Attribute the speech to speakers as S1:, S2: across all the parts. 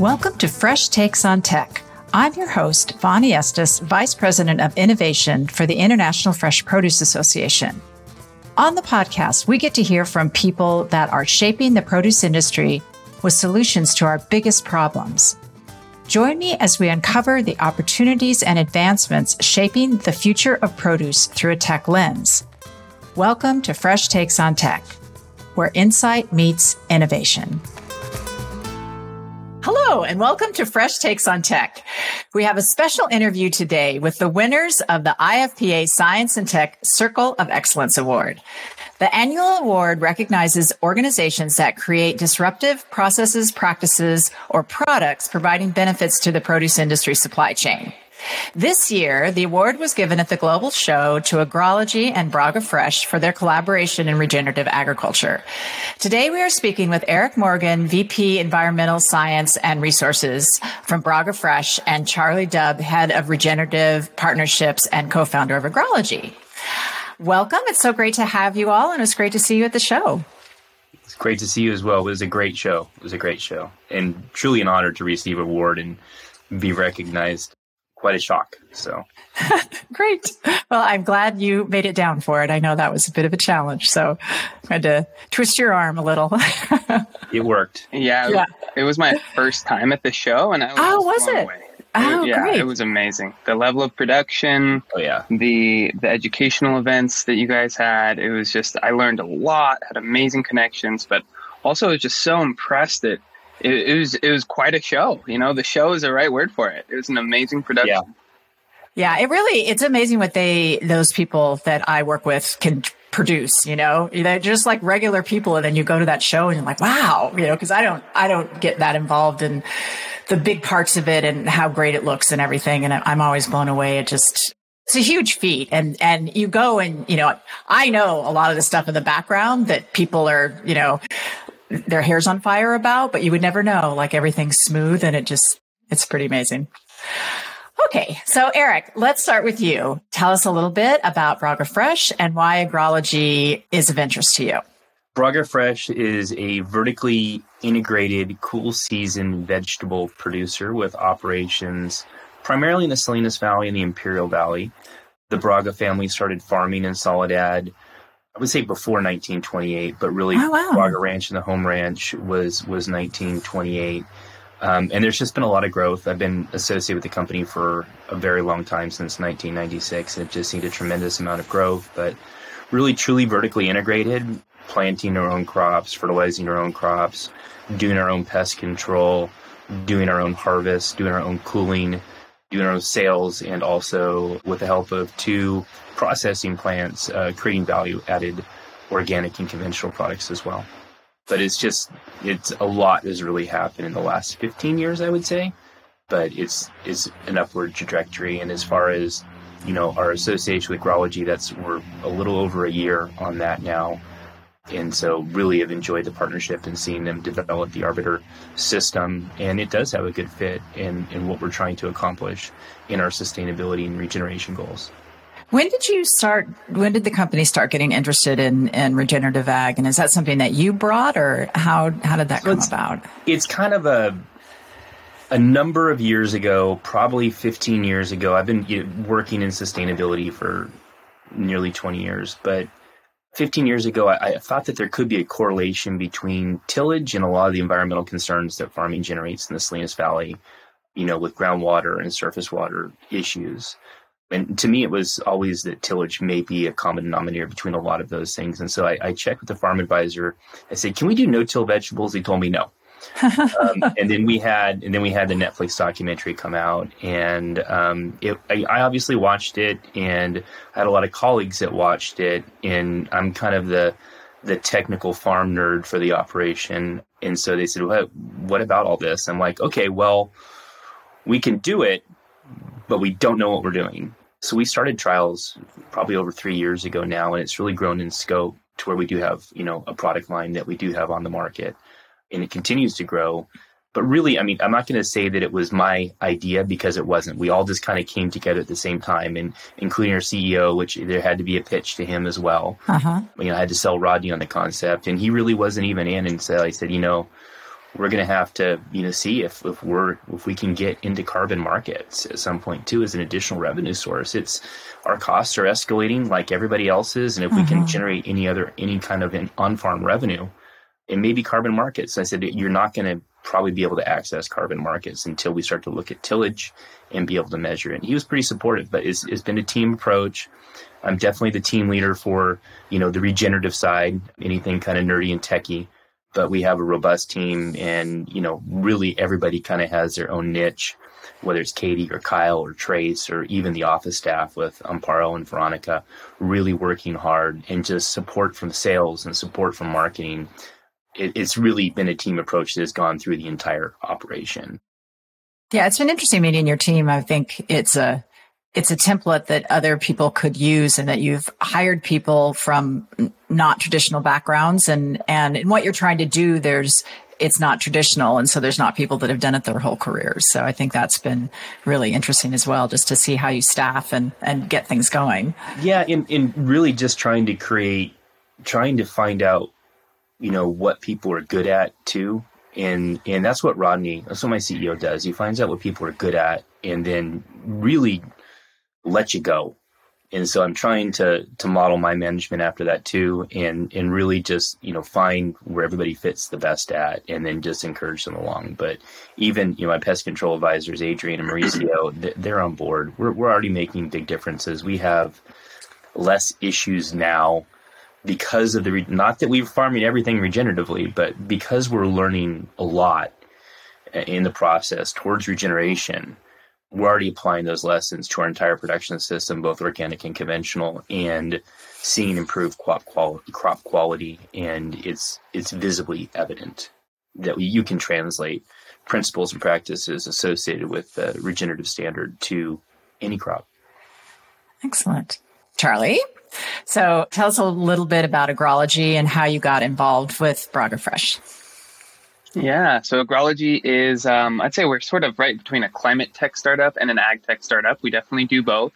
S1: Welcome to Fresh Takes on Tech. I'm your host, Vonnie Estes, Vice President of Innovation for the International Fresh Produce Association. On the podcast, we get to hear from people that are shaping the produce industry with solutions to our biggest problems. Join me as we uncover the opportunities and advancements shaping the future of produce through a tech lens. Welcome to Fresh Takes on Tech, where insight meets innovation. Hello, and welcome to Fresh Takes on Tech. We have a special interview today with the winners of the IFPA Science and Tech Circle of Excellence Award. The annual award recognizes organizations that create disruptive processes, practices, or products providing benefits to the produce industry supply chain. This year, the award was given at the Global Show to Agrology and Braga Fresh for their collaboration in regenerative agriculture. Today, we are speaking with Eric Morgan, VP Environmental Science and Resources from Braga Fresh, and Charlie Dubbe, Head of Regenerative Partnerships and co-founder of Agrology. Welcome. It's so great to have you all, and it's great to see you at the show.
S2: It's great to see you as well. It was a great show. It was a great show, and truly an honor to receive an award and be recognized quite a shock. So
S1: great. Well, I'm glad you made it down for it. I know that was a bit of a challenge. So I had to twist your arm a little.
S2: it worked.
S3: Yeah, yeah. It was my first time at the show and I was
S1: Oh, was it?
S3: Away.
S1: Oh,
S3: yeah,
S1: great.
S3: it was amazing. The level of production,
S2: oh yeah,
S3: the the educational events that you guys had, it was just I learned a lot, had amazing connections, but also I was just so impressed that it, it, was it was quite a show. You know, the show is the right word for it. It was an amazing production.
S2: Yeah.
S1: Yeah, it really it's amazing what they those people that I work with can produce, you know. They're just like regular people and then you go to that show and you're like, "Wow," you know, cuz I don't I don't get that involved in the big parts of it and how great it looks and everything and I'm always blown away. It just it's a huge feat and and you go and you know i know a lot of the stuff in the background that people are you know their hair's on fire about, but you would never know. Like everything's smooth and it just, it's pretty amazing. Okay. So Eric, let's start with you. Tell us a little bit about Braga Fresh and why agrology is of interest to you.
S2: Braga Fresh is a vertically integrated cool season vegetable producer with operations primarily in the Salinas Valley and the Imperial Valley. The Braga family started farming in Soledad I would say before 1928, but really
S1: oh, wow.
S2: Braga Ranch and the home ranch was was 1928. Um, and there's just been a lot of growth. I've been associated with the company for a very long time since 1996. It just seen a tremendous amount of growth, but really truly vertically integrated, planting our own crops, fertilizing our own crops, doing our own pest control, doing our own harvest, doing our own cooling, our own sales, and also with the help of two processing plants, uh, creating value added organic and conventional products as well. But it's just, it's a lot has really happened in the last 15 years, I would say. But it's, it's an upward trajectory. And as far as, you know, our association with Agrology, that's, we're a little over a year on that now. And so really have enjoyed the partnership and seeing them develop the Arbiter system. And it does have a good fit in, in what we're trying to accomplish in our sustainability and regeneration goals.
S1: When did you start? When did the company start getting interested in, in regenerative ag? And is that something that you brought, or how how did that so come
S2: it's,
S1: about?
S2: It's kind of a a number of years ago, probably 15 years ago. I've been you know, working in sustainability for nearly 20 years, but 15 years ago, I, I, thought that there could be a correlation between tillage and a lot of the environmental concerns that farming generates in the Salinas Valley, you know, with groundwater and surface water issues and to me, it was always that tillage may be a common denominator between a lot of those things. And so I, I checked with the farm advisor. I said, "Can we do no-till vegetables?" He told me no. Um, and then we had, and then we had the Netflix documentary come out, and um, it, I, I, obviously watched it, and I had a lot of colleagues that watched it, and I'm kind of the the technical farm nerd for the operation, and so they said, "What? What about all this?" I'm like, "Okay, well, we can do it." But we don't know what we're doing. So we started trials probably over three years ago now, and it's really grown in scope to where we do have, you know, a product line that we do have on the market, and it continues to grow. But really, I mean, I'm not going to say that it was my idea because it wasn't. We all just kind of came together at the same time, and including our CEO, which there had to be a pitch to him as well.
S1: Uh-huh.
S2: You know, I had to sell Rodney on the concept, and he really wasn't even in. And so I said, you know, we're going to have to you know see if, if we're if we can get into carbon markets at some point too as an additional revenue source it's our costs are escalating like everybody else's and if mm-hmm. we can mm-hmm. generate any other any kind of an on-farm revenue and maybe carbon markets. I said you're not going to probably be able to access carbon markets until we start to look at tillage and be able to measure it. And he was pretty supportive but it's, it's been a team approach. I'm definitely the team leader for you know the regenerative side anything kind of nerdy and techy but we have a robust team and you know really everybody kind of has their own niche whether it's katie or kyle or trace or even the office staff with amparo and veronica really working hard and just support from sales and support from marketing it, it's really been a team approach that has gone through the entire operation.
S1: Yeah it's been interesting meeting your team. I think it's a it's a template that other people could use and that you've hired people from not traditional backgrounds. And and in what you're trying to do there's it's not traditional. And so there's not people that have done it their whole careers so i think that's been really interesting as well just to see how you staff and and get things going.
S2: Yeah in in really just trying to create trying to find out you know what people are good at too and and that's what rodney that's what my ceo does he finds out what people are good at and then really let you go. And so I'm trying to to model my management after that too, and and really just you know find where everybody fits the best at, and then just encourage them along. But even you know my pest control advisors, Adrian and Mauricio, they're on board. We're we're already making big differences. We have less issues now because of the not that we're farming everything regeneratively, but because we're learning a lot in the process towards regeneration we're already applying those lessons to our entire production system, both organic and conventional, and seeing improved crop quality, crop quality, and it's it's visibly evident that you can translate principles and practices associated with the regenerative standard to any crop.
S1: Excellent, Charlie. So, tell us a little bit about agrology and how you got involved with Braga Fresh.
S3: Yeah, so Agrology is, um, I'd say we're sort of right between a climate tech startup and an ag tech startup. We definitely do both.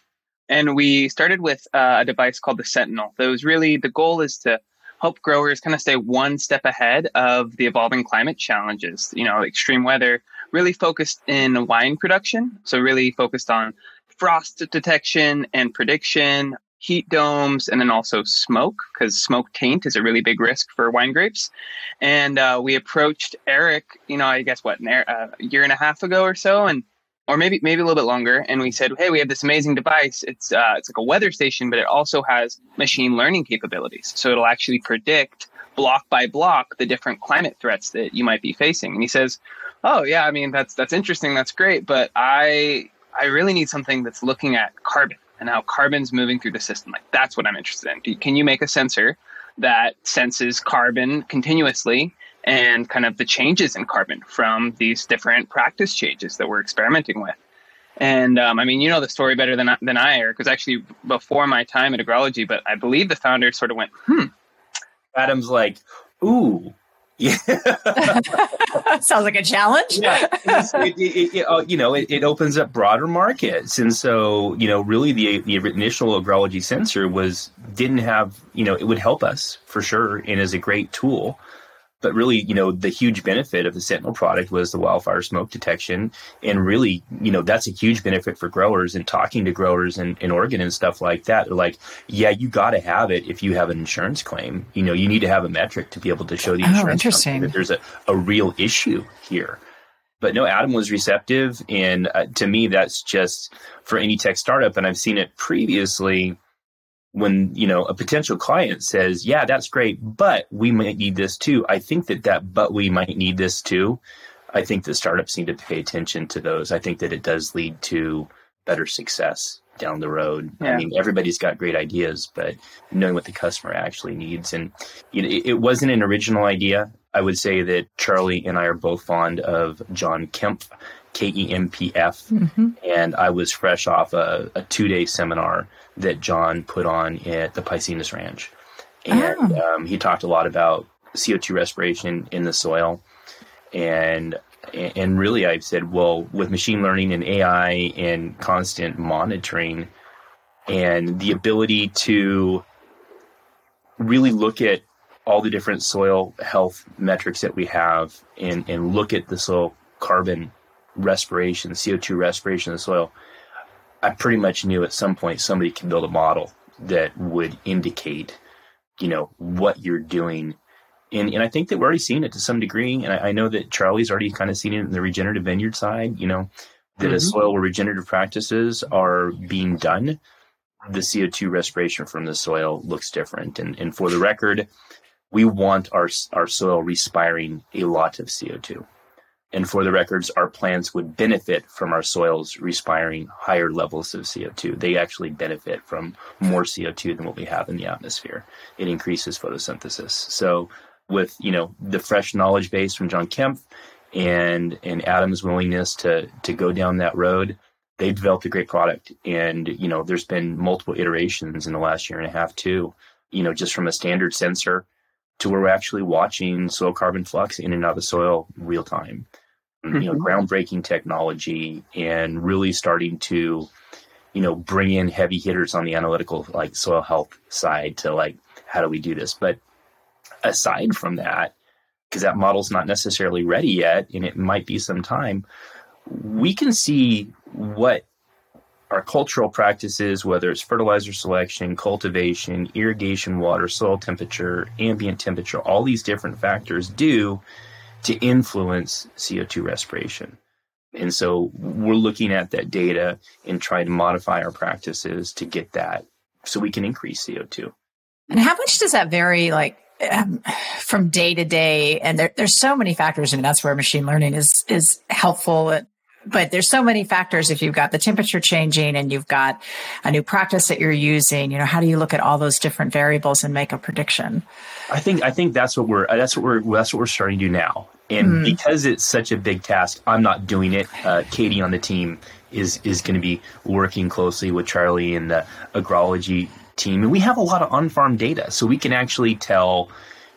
S3: And we started with uh, a device called the Sentinel. That was really the goal is to help growers kind of stay one step ahead of the evolving climate challenges. You know, extreme weather, really focused in wine production. So, really focused on frost detection and prediction, heat domes, and then also smoke, because smoke taint is a really big risk for wine grapes. And uh, we approached Eric, you know, I guess what, a year and a half ago or so, and or maybe maybe a little bit longer, and we said, hey, we have this amazing device. It's uh, it's like a weather station, but it also has machine learning capabilities, so it'll actually predict block by block the different climate threats that you might be facing. And he says, oh yeah, I mean that's that's interesting, that's great, but I I really need something that's looking at carbon and how carbon's moving through the system. Like that's what I'm interested in. Can you make a sensor that senses carbon continuously and kind of the changes in carbon from these different practice changes that we're experimenting with? And um, I mean, you know the story better than than I, Eric. Was actually before my time at Agrology, but I believe the founder sort of went, "Hmm."
S2: Adam's like, "Ooh, yeah.
S1: Sounds like a challenge.
S2: yeah. It, it, it, uh, you know, it, opens up broader markets. And so, you know, really the, the initial agrology sensor was, didn't have, you know, it would help us for sure and is a great tool. But really, you know, the huge benefit of the Sentinel product was the wildfire smoke detection. And really, you know, that's a huge benefit for growers and talking to growers in, in Oregon and stuff like that. They're like, yeah, you got to have it if you have an insurance claim. You know, you need to have a metric to be able to show the oh, insurance oh, that there's a, a real issue here. But no, Adam was receptive. And uh, to me, that's just for any tech startup. And I've seen it previously when you know a potential client says yeah that's great but we might need this too. I think that that but we might need this too i think the startups need to pay attention to those. I think that it does lead to better success down the road. Yeah. i mean everybody's got great ideas but knowing what the customer actually needs. And you know, it, it wasn't an original idea. I would say that charlie and i are both fond of john kempf K E M P F. Mm-hmm. And I was fresh off a, a two day seminar that John put on at the Piscinas Ranch. And oh. um, he talked a lot about CO2 respiration in the soil. And and really, I've said, well, with machine learning and AI and constant monitoring and the ability to really look at all the different soil health metrics that we have and, and look at the soil carbon respiration, CO2 respiration in the soil, I pretty much knew at some point somebody could build a model that would indicate, you know, what you're doing. And, and I think that we're already seeing it to some degree. And I, I know that Charlie's already kind of seen it in the regenerative vineyard side, you know, that mm-hmm. a soil where regenerative practices are being done, the CO2 respiration from the soil looks different. And, and for the record, we want our, our soil respiring a lot of CO2. And for the records, our plants would benefit from our soils respiring higher levels of CO2. They actually benefit from more CO2 than what we have in the atmosphere. It increases photosynthesis. So with, you know, the fresh knowledge base from John Kempf and, and Adam's willingness to, to go down that road, they developed a great product. And, you know, there's been multiple iterations in the last year and a half too, you know, just from a standard sensor to where we're actually watching soil carbon flux in and out of the soil real time. You know, mm-hmm. groundbreaking technology and really starting to, you know, bring in heavy hitters on the analytical, like soil health side to like, how do we do this? But aside from that, because that model's not necessarily ready yet, and it might be some time, we can see what our cultural practices, whether it's fertilizer selection, cultivation, irrigation water, soil temperature, ambient temperature, all these different factors do to influence CO2 respiration. And so we're looking at that data and trying to modify our practices to get that so we can increase CO2.
S1: And how much does that vary like um, from day to day? And there, there's so many factors. I mean, that's where machine learning is, is helpful. But there's so many factors. If you've got the temperature changing and you've got a new practice that you're using, you know, how do you look at all those different variables and make a prediction?
S2: I think I think that's what we're that's what we're that's what we're starting to do now. And mm. because it's such a big task, I'm not doing it. Uh, Katie on the team is is going to be working closely with Charlie and the agrology team, and we have a lot of on-farm data, so we can actually tell,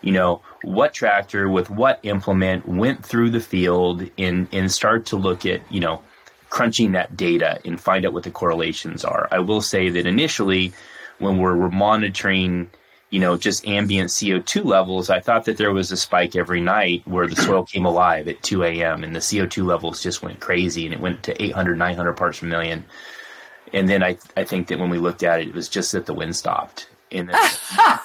S2: you know, what tractor with what implement went through the field, and and start to look at, you know, crunching that data and find out what the correlations are. I will say that initially, when we're, we're monitoring you know, just ambient CO2 levels, I thought that there was a spike every night where the soil came alive at 2 a.m. and the CO2 levels just went crazy and it went to 800, 900 parts per million. And then I, I think that when we looked at it, it was just that the wind stopped. And then,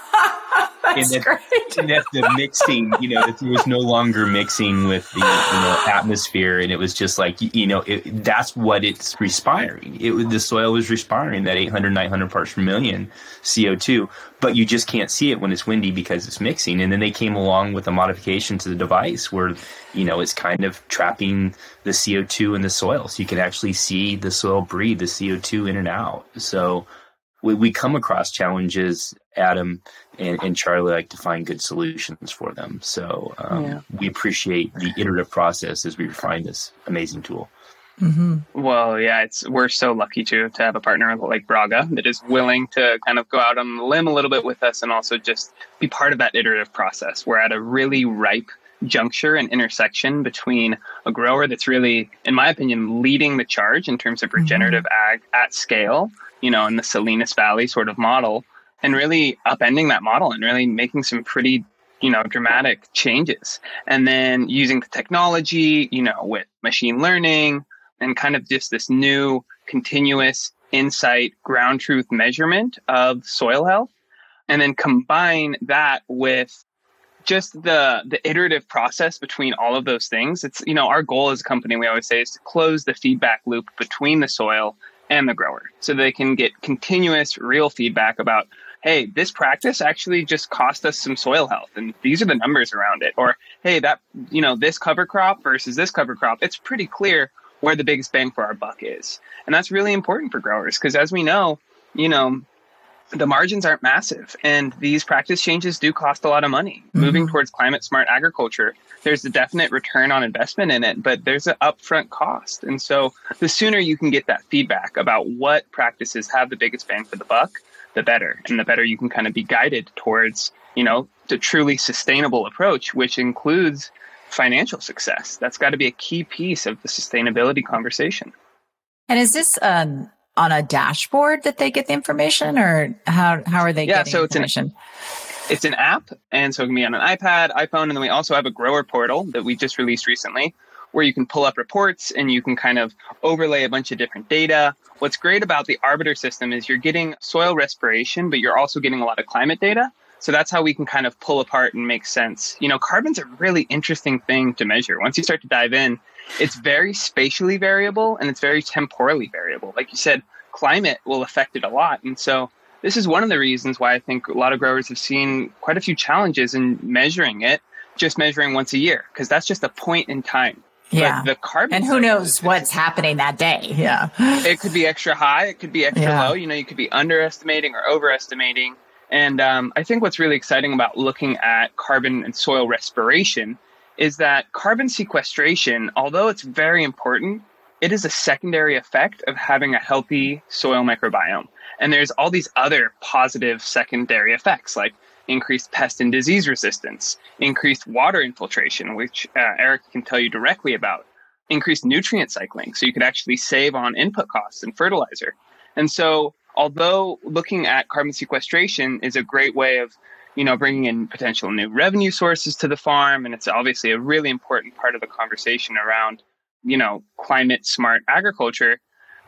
S1: That's and that, great.
S2: and that the mixing, you know, that there was no longer mixing with the you know, atmosphere, and it was just like you know, it, that's what it's respiring. It the soil was respiring that 800, 900 parts per million CO two, but you just can't see it when it's windy because it's mixing. And then they came along with a modification to the device where you know it's kind of trapping the CO two in the soil, so you can actually see the soil breathe the CO two in and out. So we, we come across challenges, Adam and, and, Charlie like to find good solutions for them. So um, yeah. we appreciate the iterative process as we refine this amazing tool.
S3: Mm-hmm. Well, yeah, it's we're so lucky to to have a partner like Braga that is willing to kind of go out on the limb a little bit with us and also just be part of that iterative process. We're at a really ripe juncture and intersection between a grower that's really, in my opinion, leading the charge in terms of mm-hmm. regenerative mm-hmm. ag at scale you know, in the Salinas Valley sort of model and really upending that model and really making some pretty, you know, dramatic changes. And then using the technology, you know, with machine learning and kind of just this new continuous insight ground truth measurement of soil health. And then combine that with just the the iterative process between all of those things it's you know our goal as a company we always say is to close the feedback loop between the soil and the grower so they can get continuous real feedback about hey this practice actually just cost us some soil health and these are the numbers around it or hey that you know this cover crop versus this cover crop it's pretty clear where the biggest bang for our buck is. And that's really important for growers because as we know you know the margins aren't massive and these practice changes do cost a lot of money. Mm-hmm. moving towards climate smart agriculture there's a definite return on investment in it but there's an upfront cost. And so the sooner you can get that feedback about what practices have the biggest bang for the buck the better. And the better you can kind of be guided towards you know the truly sustainable approach which includes financial success. That's got to be a key piece of the sustainability conversation.
S1: And is this um on a dashboard that they get the information or how how are they
S3: yeah,
S1: getting
S3: so
S1: information?
S3: It's an, it's an app, and so it can be on an iPad, iPhone, and then we also have a grower portal that we just released recently where you can pull up reports and you can kind of overlay a bunch of different data. What's great about the Arbiter system is you're getting soil respiration, but you're also getting a lot of climate data. So that's how we can kind of pull apart and make sense. You know, carbon's a really interesting thing to measure. Once you start to dive in, it's very spatially variable and it's very temporally variable. Like you said, climate will affect it a lot. And so this is one of the reasons why I think a lot of growers have seen quite a few challenges in measuring it, just measuring once a year, because that's just a point in time.
S1: Yeah. But the carbon and who knows what's happening that day. Yeah.
S3: It could be extra high. It could be extra yeah. low. You know, you could be underestimating or overestimating. And um, I think what's really exciting about looking at carbon and soil respiration is that carbon sequestration, although it's very important, it is a secondary effect of having a healthy soil microbiome. And there's all these other positive secondary effects like increased pest and disease resistance, increased water infiltration, which uh, Eric can tell you directly about, increased nutrient cycling. So you could actually save on input costs and fertilizer. And so, although looking at carbon sequestration is a great way of you know bringing in potential new revenue sources to the farm and it's obviously a really important part of the conversation around you know climate smart agriculture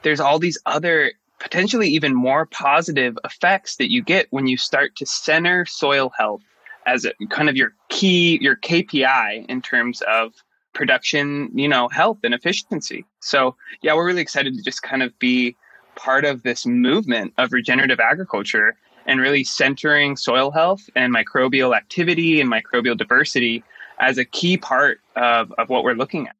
S3: there's all these other potentially even more positive effects that you get when you start to center soil health as a, kind of your key, your KPI in terms of production, you know, health and efficiency. So, yeah, we're really excited to just kind of be part of this movement of regenerative agriculture and really centering soil health and microbial activity and microbial diversity as a key part of, of what we're looking at.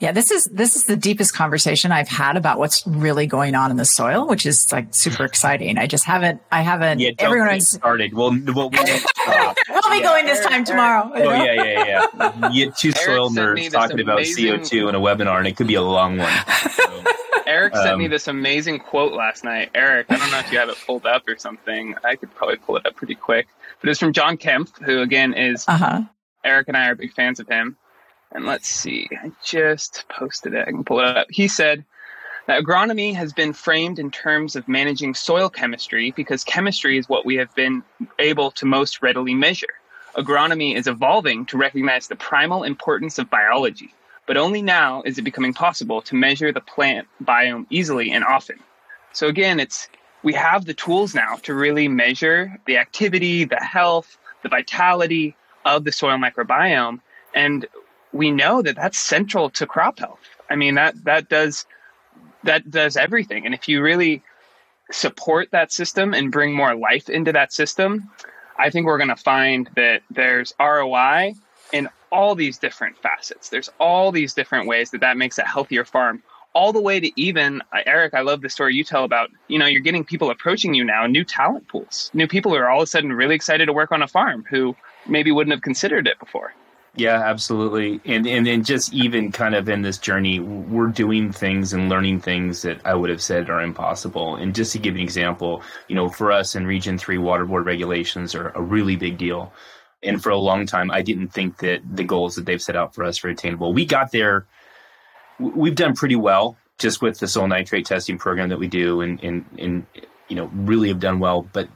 S1: Yeah, this is this is the deepest conversation I've had about what's really going on in the soil, which is like super exciting. I just haven't I haven't
S2: yeah, everyone has started. Well, we'll, we'll,
S1: we'll be yeah. going this time tomorrow.
S2: Oh yeah, yeah, yeah. You get two soil nerds talking about CO two in a webinar, and it could be a long one. So,
S3: Eric sent um, me this amazing quote last night. Eric, I don't know if you have it pulled up or something. I could probably pull it up pretty quick, but it's from John Kempf, who again is uh-huh. Eric and I are big fans of him. And let's see, I just posted it. I can pull it up. He said that agronomy has been framed in terms of managing soil chemistry because chemistry is what we have been able to most readily measure. Agronomy is evolving to recognize the primal importance of biology, but only now is it becoming possible to measure the plant biome easily and often. So again, it's we have the tools now to really measure the activity, the health, the vitality of the soil microbiome. And we know that that's central to crop health. I mean that that does that does everything. And if you really support that system and bring more life into that system, I think we're going to find that there's ROI in all these different facets. There's all these different ways that that makes a healthier farm. All the way to even uh, Eric, I love the story you tell about. You know, you're getting people approaching you now, new talent pools, new people who are all of a sudden really excited to work on a farm who maybe wouldn't have considered it before.
S2: Yeah, absolutely. And and then just even kind of in this journey, we're doing things and learning things that I would have said are impossible. And just to give an example, you know, for us in Region 3 water board regulations are a really big deal. And for a long time I didn't think that the goals that they've set out for us were attainable. We got there we've done pretty well just with the soil nitrate testing program that we do and and and you know, really have done well, but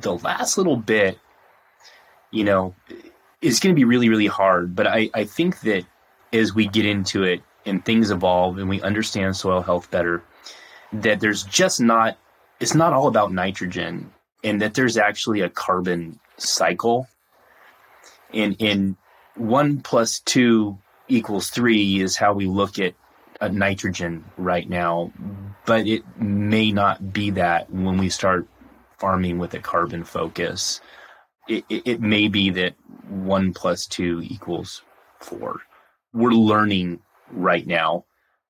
S2: the last little bit you know, it's going to be really, really hard. But I, I think that as we get into it and things evolve and we understand soil health better, that there's just not, it's not all about nitrogen and that there's actually a carbon cycle. And in one plus two equals three is how we look at nitrogen right now, but it may not be that when we start farming with a carbon focus it, it may be that one plus two equals four. We're learning right now.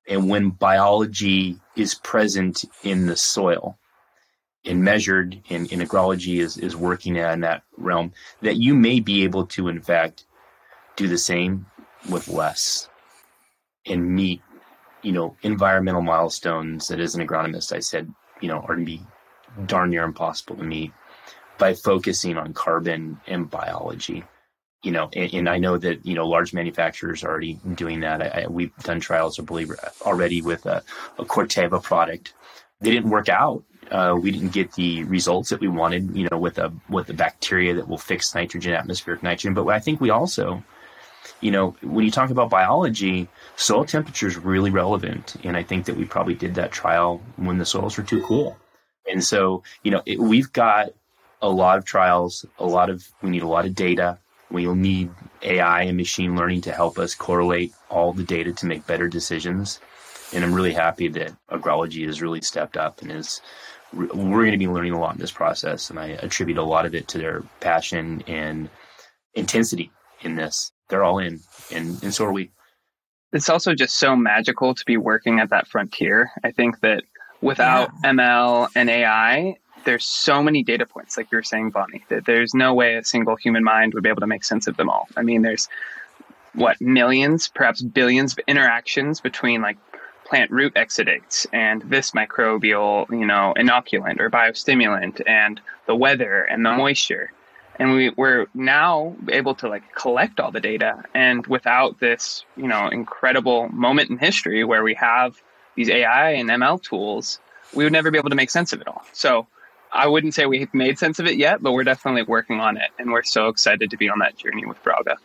S2: And when biology is present in the soil and measured and, and agrology is, is working in that realm, that you may be able to, in fact, do the same with less and meet, you know, environmental milestones that as an agronomist, I said, you know, are to be darn near impossible to meet by focusing on carbon and biology. You know, and, and I know that you know large manufacturers are already doing that. I, I, we've done trials, I believe, already with a, a Corteva product they didn't work out. Uh, we didn't get the results that we wanted, you know, with a with the bacteria that will fix nitrogen, atmospheric nitrogen. But I think we also, you know, when you talk about biology, soil temperature is really relevant, and I think that we probably did that trial when the soils were too cool. And so, you know, it, we've got a lot of trials, a lot of we need a lot of data. We'll need AI and machine learning to help us correlate all the data to make better decisions. And I'm really happy that agrology has really stepped up and is we're going to be learning a lot in this process. And I attribute a lot of it to their passion and intensity in this. They're all in, and, and so are we.
S3: It's also just so magical to be working at that frontier. I think that without yeah. ML and AI, there's so many data points, like you were saying, Vonnie, that there's no way a single human mind would be able to make sense of them all. I mean, there's what millions, perhaps billions of interactions between like plant root exudates and this microbial, you know, inoculant or biostimulant and the weather and the moisture. And we, we're now able to like collect all the data. And without this, you know, incredible moment in history where we have these AI and ML tools, we would never be able to make sense of it all. So I wouldn't say we've made sense of it yet, but we're definitely working on it. And we're so excited to be on that journey with Braga.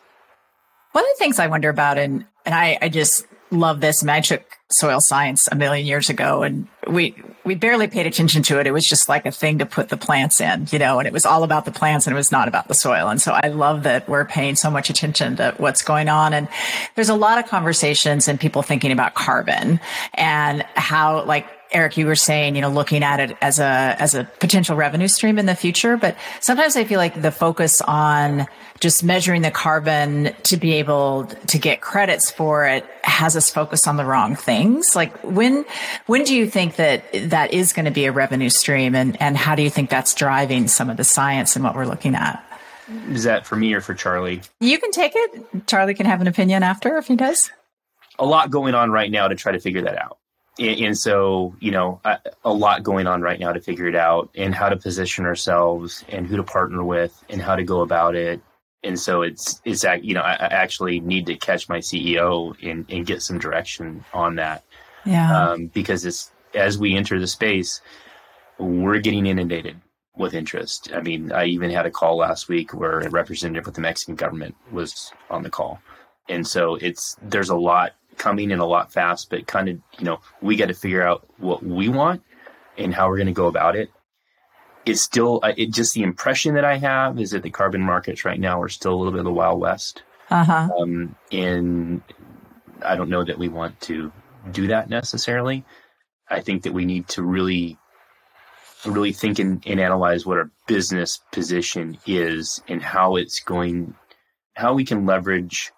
S1: One of the things I wonder about, and, and I, I just love this. I, mean, I took soil science a million years ago and we, we barely paid attention to it. It was just like a thing to put the plants in, you know, and it was all about the plants and it was not about the soil. And so I love that we're paying so much attention to what's going on. And there's a lot of conversations and people thinking about carbon and how like Eric, you were saying, you know, looking at it as a as a potential revenue stream in the future, but sometimes I feel like the focus on just measuring the carbon to be able to get credits for it has us focus on the wrong things. Like when when do you think that that is going to be a revenue stream and and how do you think that's driving some of the science and what we're looking at?
S2: Is that for me or for Charlie?
S1: You can take it. Charlie can have an opinion after if he does.
S2: A lot going on right now to try to figure that out and, and so you know a, a, lot going on right now to figure it out and how to position ourselves and who to partner with and how to go about it. And so it's it's you know i, I actually need to catch my ceo and, and get some direction on that.
S1: Yeah.
S2: Um, because it's as we enter the space we're getting inundated with interest. I mean i even had a call last week where a representative with the mexican government was on the call. And so it's there's a lot coming in a lot fast, but kind of, you know, we got to figure out what we want and how we're going to go about it. It's still, uh, it just the impression that I have is that the carbon markets right now are still a little bit of the Wild West.
S1: Uh-huh.
S2: Um, and I don't know that we want to do that necessarily. I think that we need to really, really think and, and analyze what our business position is and how it's going, how we can leverage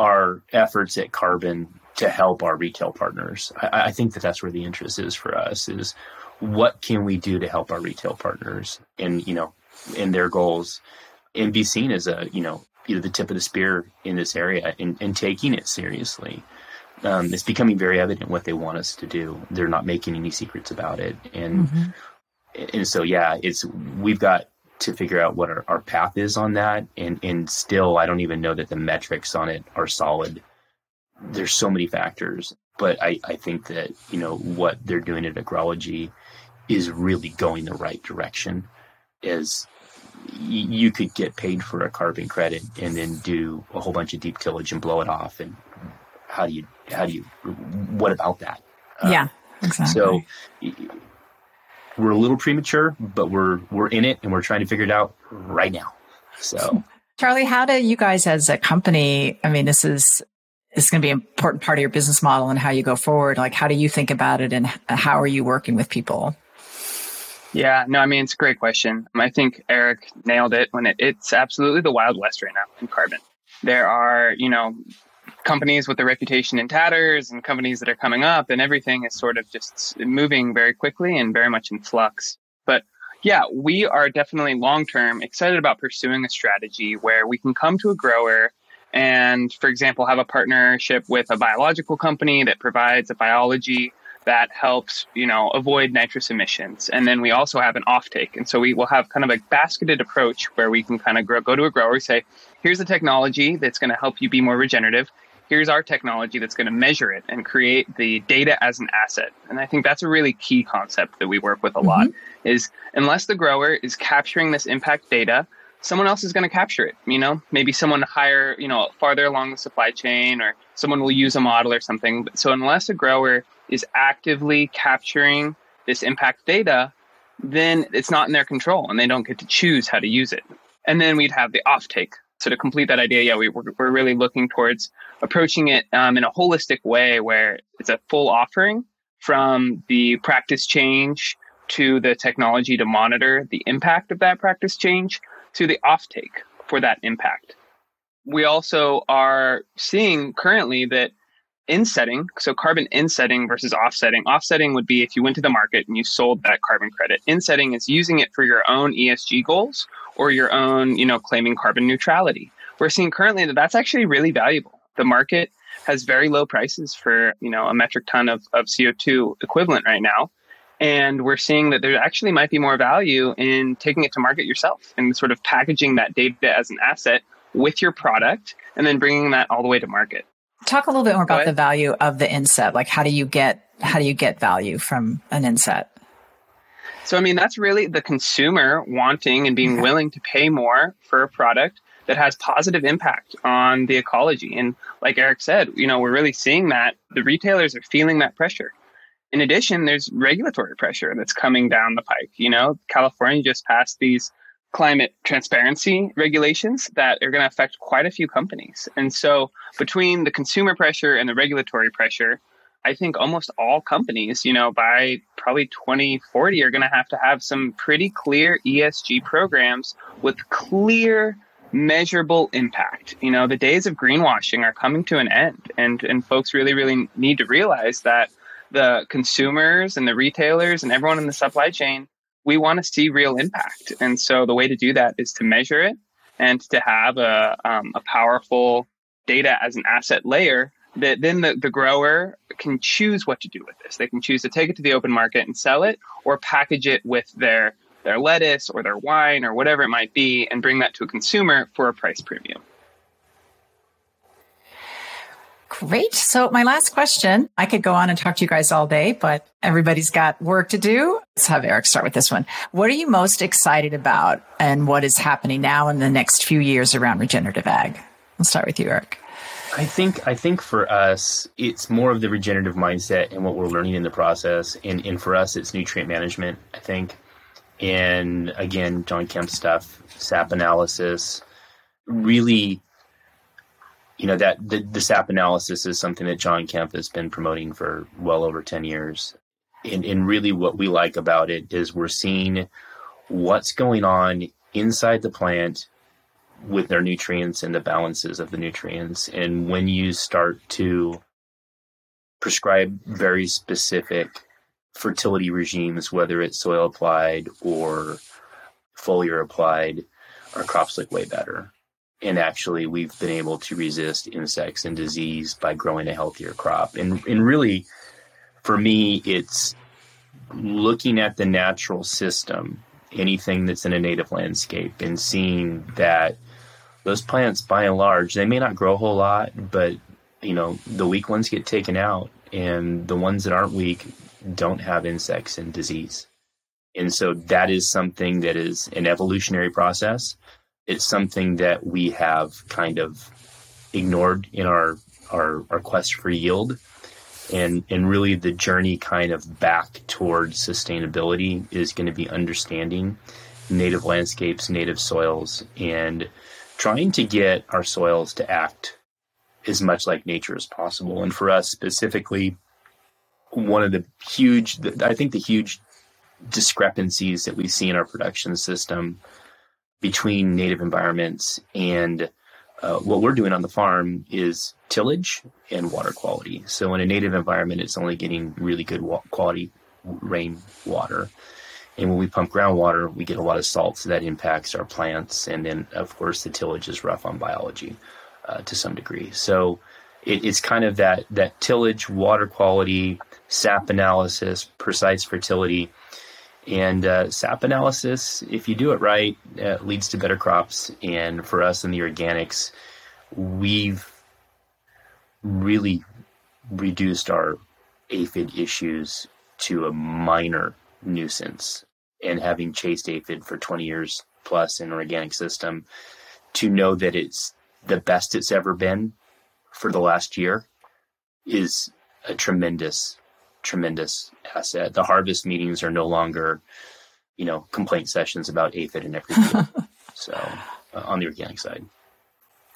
S2: our efforts at carbon to help our retail partners. I, I, think that that's where the interest is for us is what can we do to help our retail partners and, you know, in their goals and be seen as a, you know, either the tip of the spear in this area and, and taking it seriously. Um, it's becoming very evident what they want us to do. They're not making any secrets about it. And, mm-hmm. and so, yeah, it's, we've got to figure out what our, our path is on that. And, and still, I don't even know that the metrics on it are solid. There's so many factors, but I, I think that, you know, what they're doing at agrology is really going the right direction is you could get paid for a carbon credit and then do a whole bunch of deep tillage and blow it off. And how do you, how do you, what about that?
S1: Yeah, uh, exactly.
S2: So we're a little premature, but we're we're in it and we're trying to figure it out right now. So,
S1: Charlie, how do you guys as a company? I mean, this is this is going to be an important part of your business model and how you go forward. Like, how do you think about it, and how are you working with people?
S3: Yeah, no, I mean it's a great question. I think Eric nailed it when it, it's absolutely the wild west right now in carbon. There are, you know, companies with a reputation in tatters and companies that are coming up and everything is sort of just moving very quickly and very much in flux. But yeah, we are definitely long term excited about pursuing a strategy where we can come to a grower and, for example, have a partnership with a biological company that provides a biology that helps, you know, avoid nitrous emissions. And then we also have an offtake. And so we will have kind of a basketed approach where we can kind of grow, go to a grower, say, here's the technology that's going to help you be more regenerative here's our technology that's going to measure it and create the data as an asset. And I think that's a really key concept that we work with a mm-hmm. lot is unless the grower is capturing this impact data, someone else is going to capture it. You know, maybe someone higher, you know, farther along the supply chain or someone will use a model or something. So unless a grower is actively capturing this impact data, then it's not in their control and they don't get to choose how to use it. And then we'd have the offtake. So to complete that idea, yeah, we, we're, we're really looking towards approaching it um, in a holistic way where it's a full offering from the practice change to the technology to monitor the impact of that practice change to the offtake for that impact. We also are seeing currently that insetting, so carbon insetting versus offsetting. Offsetting would be if you went to the market and you sold that carbon credit. Insetting is using it for your own ESG goals or your own, you know, claiming carbon neutrality. We're seeing currently that that's actually really valuable. The market has very low prices for, you know, a metric ton of, of CO2 equivalent right now. And we're seeing that there actually might be more value in taking it to market yourself and sort of packaging that data as an asset with your product and then bringing that all the way to market.
S1: Talk a little bit more about the value of the inset. Like how do you get how do you get value from an inset?
S3: So I mean that's really the consumer wanting and being okay. willing to pay more for a product that has positive impact on the ecology. And like Eric said, you know, we're really seeing that the retailers are feeling that pressure. In addition, there's regulatory pressure that's coming down the pike. You know, California just passed these climate transparency regulations that are going to affect quite a few companies. And so, between the consumer pressure and the regulatory pressure, I think almost all companies, you know, by probably 2040 are going to have to have some pretty clear ESG programs with clear measurable impact. You know, the days of greenwashing are coming to an end and and folks really really need to realize that the consumers and the retailers and everyone in the supply chain we want to see real impact. And so the way to do that is to measure it and to have a, um, a powerful data as an asset layer that then the, the grower can choose what to do with this. They can choose to take it to the open market and sell it or package it with their their lettuce or their wine or whatever it might be and bring that to a consumer for a price premium.
S1: Great. So my last question, I could go on and talk to you guys all day, but everybody's got work to do. Let's have Eric start with this one. What are you most excited about and what is happening now in the next few years around regenerative ag? I'll start with you, Eric.
S2: I think I think for us it's more of the regenerative mindset and what we're learning in the process. And, and for us it's nutrient management, I think. And again, John Kempf stuff, SAP analysis, really you know that the, the SAP analysis is something that John Kempf has been promoting for well over ten years, and, and really what we like about it is we're seeing what's going on inside the plant with their nutrients and the balances of the nutrients, and when you start to prescribe very specific fertility regimes, whether it's soil applied or foliar applied, our crops look way better and actually we've been able to resist insects and disease by growing a healthier crop. And and really for me it's looking at the natural system anything that's in a native landscape and seeing that those plants by and large they may not grow a whole lot but you know the weak ones get taken out and the ones that aren't weak don't have insects and disease. And so that is something that is an evolutionary process it's something that we have kind of ignored in our our, our quest for yield. And and really the journey kind of back towards sustainability is going to be understanding native landscapes native soils and trying to get our soils to act as much like nature as possible. And for us specifically one of the huge i think the huge discrepancies that we see in our production system between native environments and uh, what we're doing on the farm is tillage and water quality. So in a native environment, it's only getting really good wa- quality rain water. And when we pump groundwater, we get a lot of salt, so that impacts our plants. And then, of course, the tillage is rough on biology uh, to some degree. So it, it's kind of that that tillage, water quality, sap analysis, precise fertility and uh, SAP analysis, if you do it right, uh, leads to better crops. And for us in the organics, we've really reduced our aphid issues to a minor nuisance. And having chased aphid for 20 years plus in an organic system, to know that it's the best it's ever been for the last year is a tremendous, tremendous asset. The harvest meetings are no longer, you know, complaint sessions about aphid and everything. so uh, on the organic side.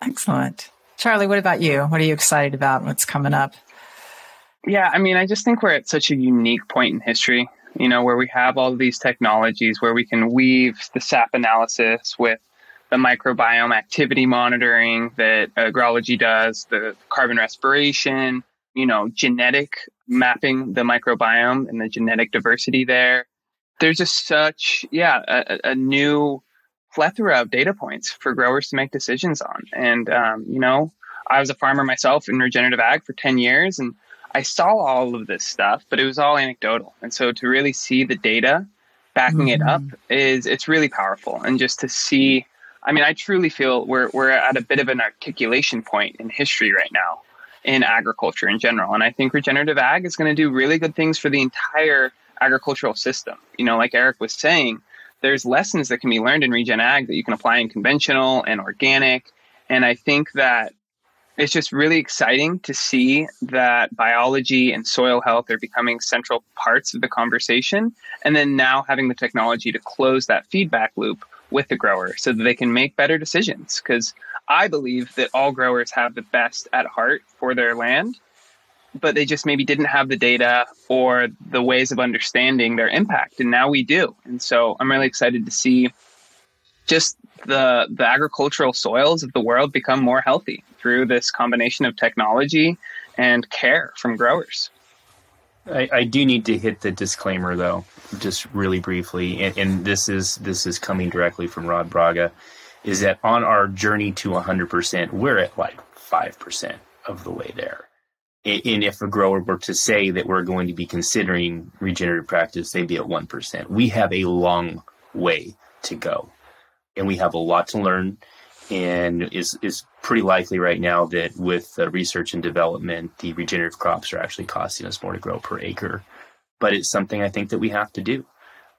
S1: Excellent. Charlie, what about you? What are you excited about? What's coming up?
S3: Yeah, I mean, I just think we're at such a unique point in history, you know, where we have all these technologies where we can weave the SAP analysis with the microbiome activity monitoring that agrology does, the carbon respiration, you know, genetic mapping the microbiome and the genetic diversity there. There's just such, yeah, a, a new plethora of data points for growers to make decisions on. And, um, you know, I was a farmer myself in regenerative ag for 10 years and I saw all of this stuff, but it was all anecdotal. And so to really see the data backing mm-hmm. it up mm-hmm. is, it's really powerful. And just to see, I mean, I truly feel we're, we're at a bit of an articulation point in history right now in agriculture in general. And I think regenerative ag is going to do really good things for the entire agricultural system. You know, like Eric was saying, there's lessons that can be learned in regen ag that you can apply in conventional and organic. And I think that it's just really exciting to see that biology and soil health are becoming central parts of the conversation. And then now having the technology to close that feedback loop with the grower so that they can make better decisions. Because I believe that all growers have the best at heart for their land but they just maybe didn't have the data or the ways of understanding their impact and now we do and so i'm really excited to see just the the agricultural soils of the world become more healthy through this combination of technology and care from growers
S2: I, I do need to hit the disclaimer though just really briefly and, and this is this is coming directly from rod braga is that on our journey to 100% we're at like 5% of the way there and if a grower were to say that we're going to be considering regenerative practice, they'd be at 1%. We have a long way to go and we have a lot to learn. And is is pretty likely right now that with research and development, the regenerative crops are actually costing us more to grow per acre. But it's something I think that we have to do.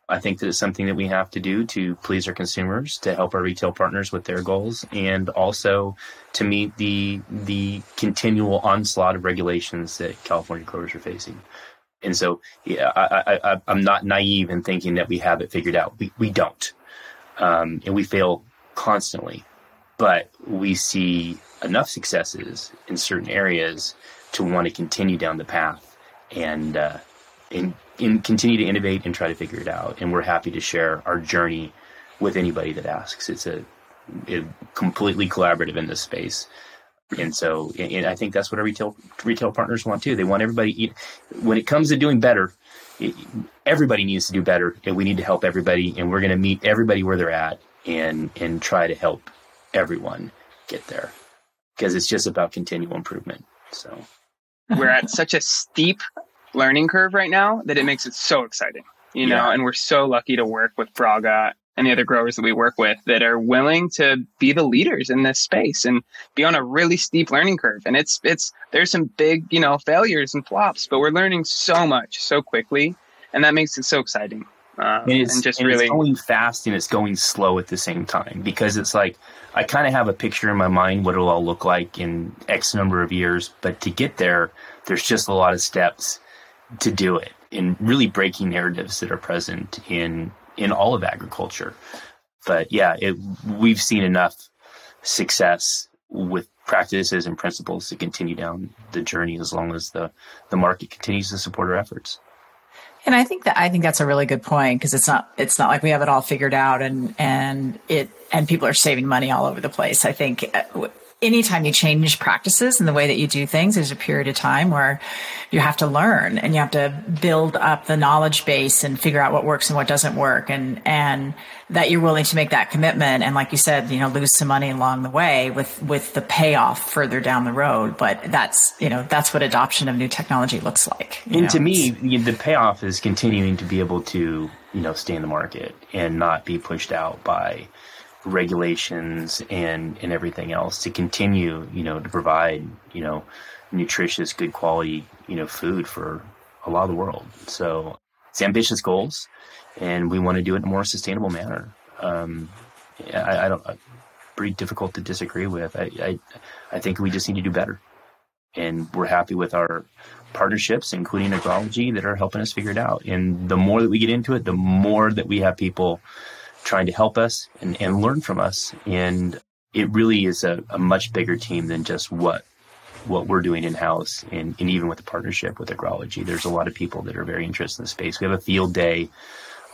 S2: I think that it's something that we have to do to please our consumers, to help our retail partners with their goals, and also to meet the the continual onslaught of regulations that California growers are facing. And so, yeah, I, am not naive in thinking that we have it figured out. We we don't, um, and we fail constantly. But we see enough successes in certain areas to want to continue down the path and uh, and and continue to innovate and try to figure it out. And we're happy to share our journey with anybody that asks. It's a, a completely collaborative in this space. And so, and I think that's what our retail retail partners want too. They want everybody. When it comes to doing better, everybody needs to do better, and we need to help everybody. And we're going to meet everybody where they're at, and and try to help everyone get there, because it's just about continual improvement. So,
S3: we're at such a steep learning curve right now that it makes it so exciting, you know, and we're so lucky to work with Braga and the other growers that we work with that are willing to be the leaders in this space and be on a really steep learning curve. And it's, it's, there's some big, you know, failures and flops, but we're learning so much so quickly. And that makes it so exciting.
S2: Um, and, it's, and just and really it's going fast and it's going slow at the same time because it's like I kind of have a picture in my mind what it'll all look like in X number of years, but to get there, there's just a lot of steps to do it and really breaking narratives that are present in in all of agriculture. But yeah, it, we've seen enough success with practices and principles to continue down the journey as long as the the market continues to support our efforts.
S1: And I think that I think that's a really good point because it's not it's not like we have it all figured out and and it and people are saving money all over the place. I think uh, anytime you change practices and the way that you do things, there's a period of time where you have to learn and you have to build up the knowledge base and figure out what works and what doesn't work and, and that you're willing to make that commitment. And like you said, you know, lose some money along the way with, with the payoff further down the road. But that's, you know, that's what adoption of new technology looks like.
S2: And know? to me, the payoff is continuing to be able to, you know, stay in the market and not be pushed out by, regulations and and everything else to continue, you know, to provide, you know, nutritious, good quality, you know, food for a lot of the world. So it's ambitious goals, and we want to do it in a more sustainable manner. Um, I, I don't. Pretty difficult to disagree with. I, I I think we just need to do better, and we're happy with our partnerships, including Agrology, that are helping us figure it out. And the more that we get into it, the more that we have people trying to help us and, and learn from us. And it really is a, a much bigger team than just what what we're doing in house and, and even with the partnership with Agrology. There's a lot of people that are very interested in the space. We have a field day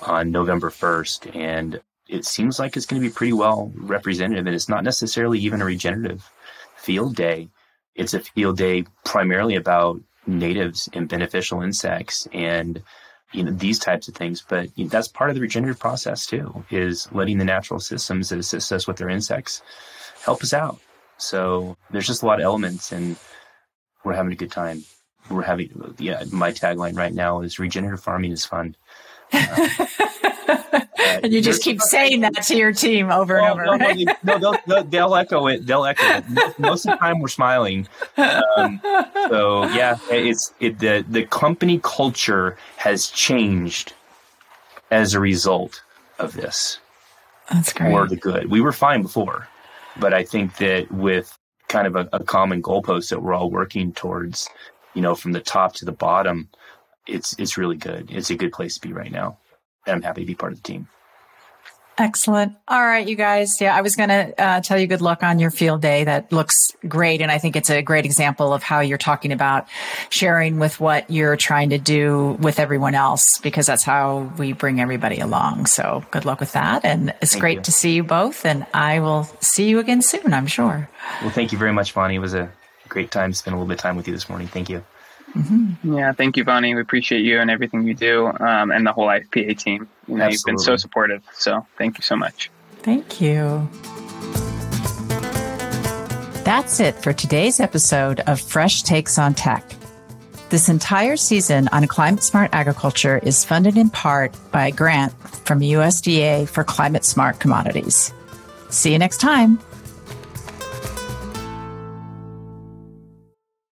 S2: on November 1st, and it seems like it's going to be pretty well representative. And it's not necessarily even a regenerative field day. It's a field day primarily about natives and beneficial insects and you know these types of things. But you know, that's part of the regenerative process too is letting the natural systems that assist us with their insects help us out. So there's just a lot of elements and we're having a good time. We're having yeah my tagline right now is regenerative farming is fun. uh,
S1: and you just keep saying that to your team over and over.
S2: No, no, they'll, they'll, they'll, echo it. They'll echo it. Most of the time, we're smiling. Um, so yeah, it's it, the the company culture has changed as a result of this.
S1: That's great.
S2: For the good. We were fine before, but I think that with kind of a, a common goalpost that we're all working towards, you know, from the top to the bottom, it's it's really good. It's a good place to be right now. I'm happy to be part of the team.
S1: Excellent. All right, you guys. Yeah, I was going to uh, tell you good luck on your field day. That looks great. And I think it's a great example of how you're talking about sharing with what you're trying to do with everyone else, because that's how we bring everybody along. So good luck with that. And it's thank great you. to see you both. And I will see you again soon, I'm sure.
S2: Well, thank you very much, Vonnie. It was a great time to spend a little bit of time with you this morning. Thank you.
S3: Mm-hmm. Yeah, thank you, Vonnie. We appreciate you and everything you do, um, and the whole IFPA team. You know, Absolutely. you've been so supportive. So thank you so much.
S1: Thank you. That's it for today's episode of Fresh Takes on Tech. This entire season on climate smart agriculture is funded in part by a grant from USDA for climate smart commodities. See you next time.